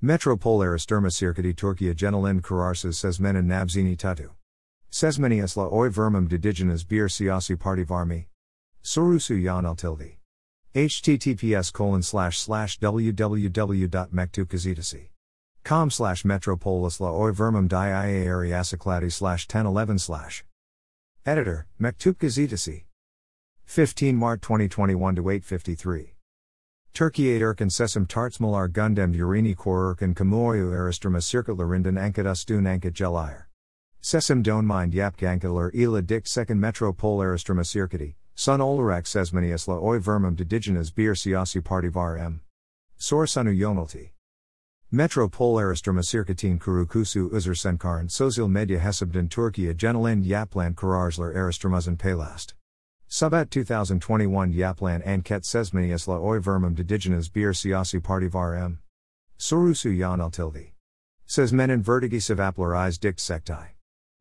MetroPOLL Aristerma Circuiti Turkia Genelin Kararsız Sezmenin Nabzini Tatu. Sezmeniasla oy vermum dedigenes bir siyasi party varmi. Sorusu yan altildi. https colon slash slash www.mektupgazitasi.com slash metropolisla oy vermum di ia ariasakladi slash 1011 slash. Editor, Gazitasi. 15 Mart 2021 to 853. Turkiye Erkin Sesim Tartsmalar Gundem Urini Korurkan Kamuoyu Arastrama Circularindan Ankat Ustun Ankat Gelir. Sesim Don Mind Yap Gankalar Ila Dik Second MetroPOLL Arastrama Circuiti, Sun Olarak Sesmaniasla Oy Vermum Dedigenas Bir Siasi Partivar M. Sorsunu Yonalti. MetroPOLL Arastrama Circuitin Kurukusu Uzur Senkarn Sosyal Medya Hesabdan Turkiye Genelin Yaplan Kararslar Arastramazen Palast. Subat 2021 Yaplan Anket Sesmaniasla Oy Vermum Dedigenas Bir Siasi Partivar M. Sorusu Yan Altildi. Sesmenin Vertigi Savaplar Dict Sektai.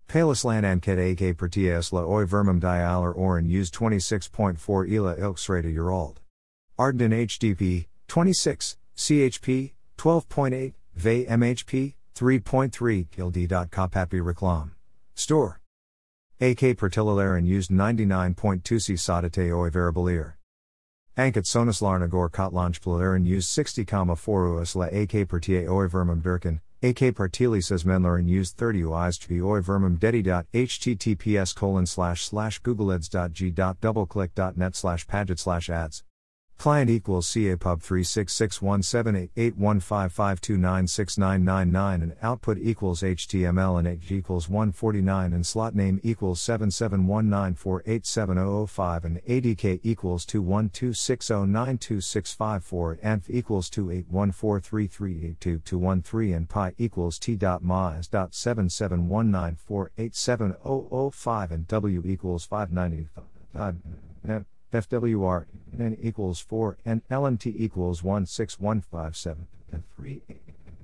Palislan Anket AK Pertiasla Oy Vermum Dialer Orin used 26.4 Ela Ilksrata Urald. Arden HDP, 26, CHP, 12.8, VE MHP, 3.3, Gildi.Kapapi Reklam. Store. AK Pertilalaran used 99.2 C Sadate Oy Variableer. Ankat Sonaslarnagor Kotlanj used 60,4 Usla AK Pertier Oy Vermum Durkin, AK Partili says Menlarin used 30 uistv oi vermum dedi.https colon slash slash googleads.g.doubleclick.net slash paget slash ads. Client equals CAPUB 36617881552969999 and output equals HTML and H equals 149 and slot name equals 7719487005 and ADK equals 2126092654 and equals 2814338213 and pi equals t.mas.7719487005 and W equals 595. FWR N equals 4 and LNT equals 16157 and 3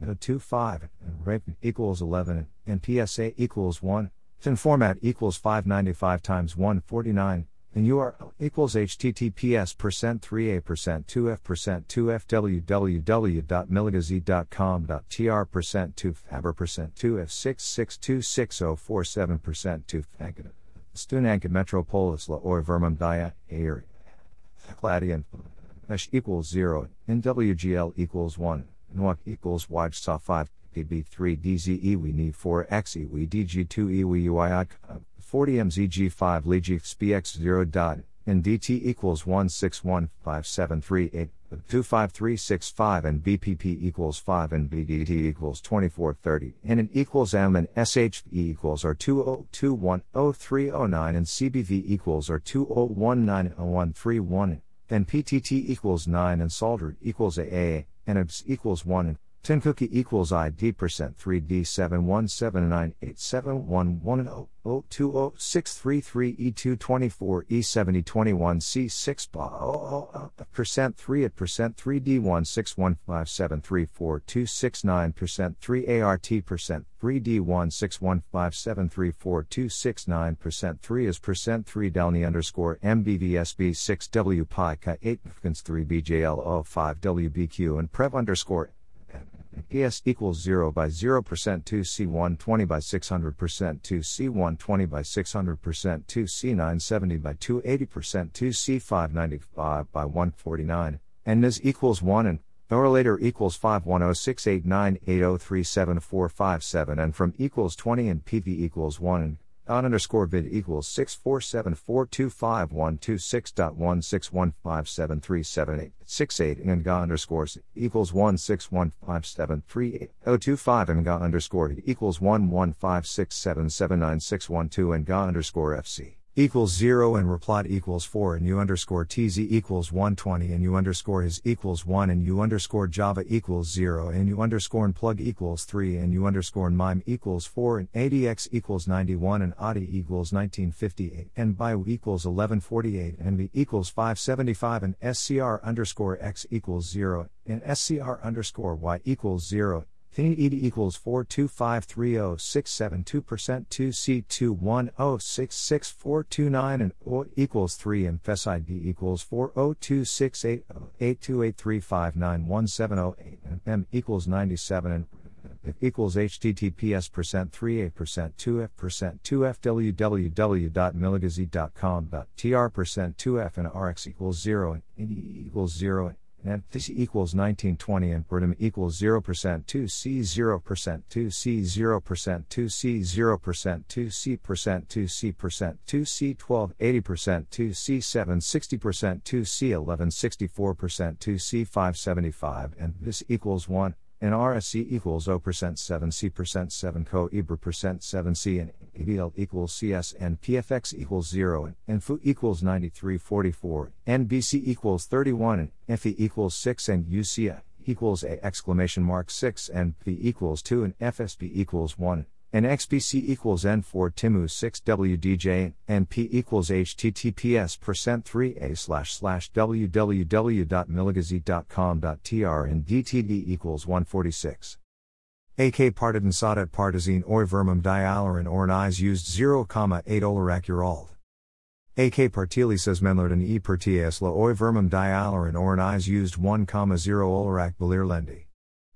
25 and RAPE equals 11 and PSA equals 1 FIN format equals 595 times 149 and URL equals https percent 3a percent 2f percent 2f www.milligazette.com.tr percent 2 faber percent 2f 6626047 percent 2 negative Stunank metropolis la or vermum dia air. Cladian. Mesh equals 0, NWGL equals 1, NWAC equals waj saw 5, PB3 DZE we need 4 XE we DG2 E we UI 40 MZG5 LEGX BX 0 dot, and DT equals 1615738. 25365 and BPP equals 5 and BDT equals 2430 and it equals M and SHV equals R 20210309 and CBV equals R 20190131 and PTT equals 9 and Solder equals AA and IBS equals 1 and Tin cookie equals ID percent 3D 717987110020633 E7021 C6 percent 3 at percent 3D 1615734 percent 3 ART percent 3D 1615734 percent 3 is percent 3 Dalny underscore MBVSB 6 W Pi Ka 8 3 BJL 05 WBQ and Prev underscore ES equals 0 by 0% 2 C120 by 600% 2 C120 by 600% 2 C970 by 280% 2 C595 by 149, and NIS equals 1 and Correlator equals 5106898037457 and from equals 20 and PV equals 1 and on underscore vid equals 647425126.16157378868 and ga underscores equals 16157380025 and ga underscore equals 1156779612 and ga underscore FC equals 0 and replot equals 4 and u underscore tz equals 120 and u underscore his equals 1 and u underscore java equals 0 and u underscore and plug equals 3 and u underscore mime equals 4 and adx equals 91 and adi equals 1958 and bio equals 1148 and v equals 575 and scr underscore x equals 0 and scr underscore y equals 0 Thinity equals 4253067 2C210666429 and O equals 3 and FESID equals 402688283591708 and M equals 97 and equals https percent 38 percent 2f percent 2f www.milligazette.com.tr percent 2f and rx equals 0 and equals 0 and this equals 1920 and Burdom equals 0% 2C 0% 2C 0% 2C 0% 2C percent 2C percent 2C 12 80% 2C 7 60% 2C 11 64% 2C 575 and this equals 1 and RSC equals 0% 7 C percent 7 co EBR percent 7 C and EBL equals CS and PFX equals 0 and FU equals 9344 NBC equals 31 and FE equals 6 and UCA equals A exclamation mark 6 and P equals 2 and FSB equals 1 and XBC equals N4 Timu 6 WDJ and P equals HTTPS percent 3A slash slash www.milligazette.com.tr and DTD equals 146. AK partisan sadat partizan oi vermum dialarin orn eyes used 0, 8 olarak. AK partili says menlard and e pertias la oi vermum dialarin orn eyes used 1, 0 olarak belir lendi.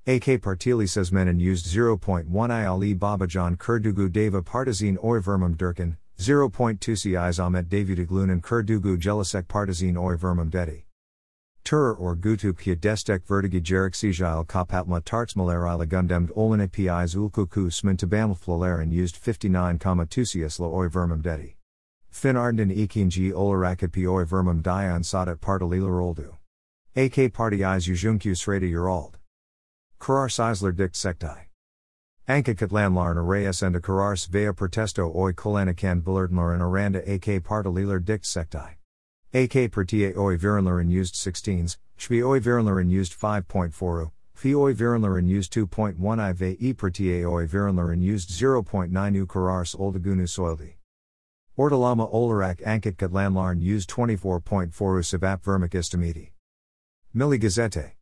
AK Partili says Menon used 0.1 I Babacan Kurdugu Deva Partizan Oy Vermum Durkin, 0.2 Si Ahmet David Glunan Kurdugu Jelisek Partizan Oy Vermum Dedi. Turer or Gutu Pia Destek Vertigi Jerik Kapatma Tarts Malerila Gundemd Olene Pis Ulkuku Smintabam Flalerin used 59,2 La Oy Vermum Dedi. Fin Arden Ekinji Olarakit Oy Vermum Dian Sadat Partalila Oldu. AK Party Eyes Ujunku Sreda Urald. Karar Seisler dikt sektai. Ankakat landlarn arrayas and a karars vea protesto oi kolanakan billardnlarn aranda ak partaliler dikt sektai. AK pertie oi virenlaren used 16s, shvi oi virenlaren used 5.4, fi oi virenlaren used 2.1 ive e pertie oi virenlaren used 0.9 u karars oldagunu soildi. Ortalama olarak ankit katlanlarn used 24.4 u sabap vermic istamidi. Milli Gazette.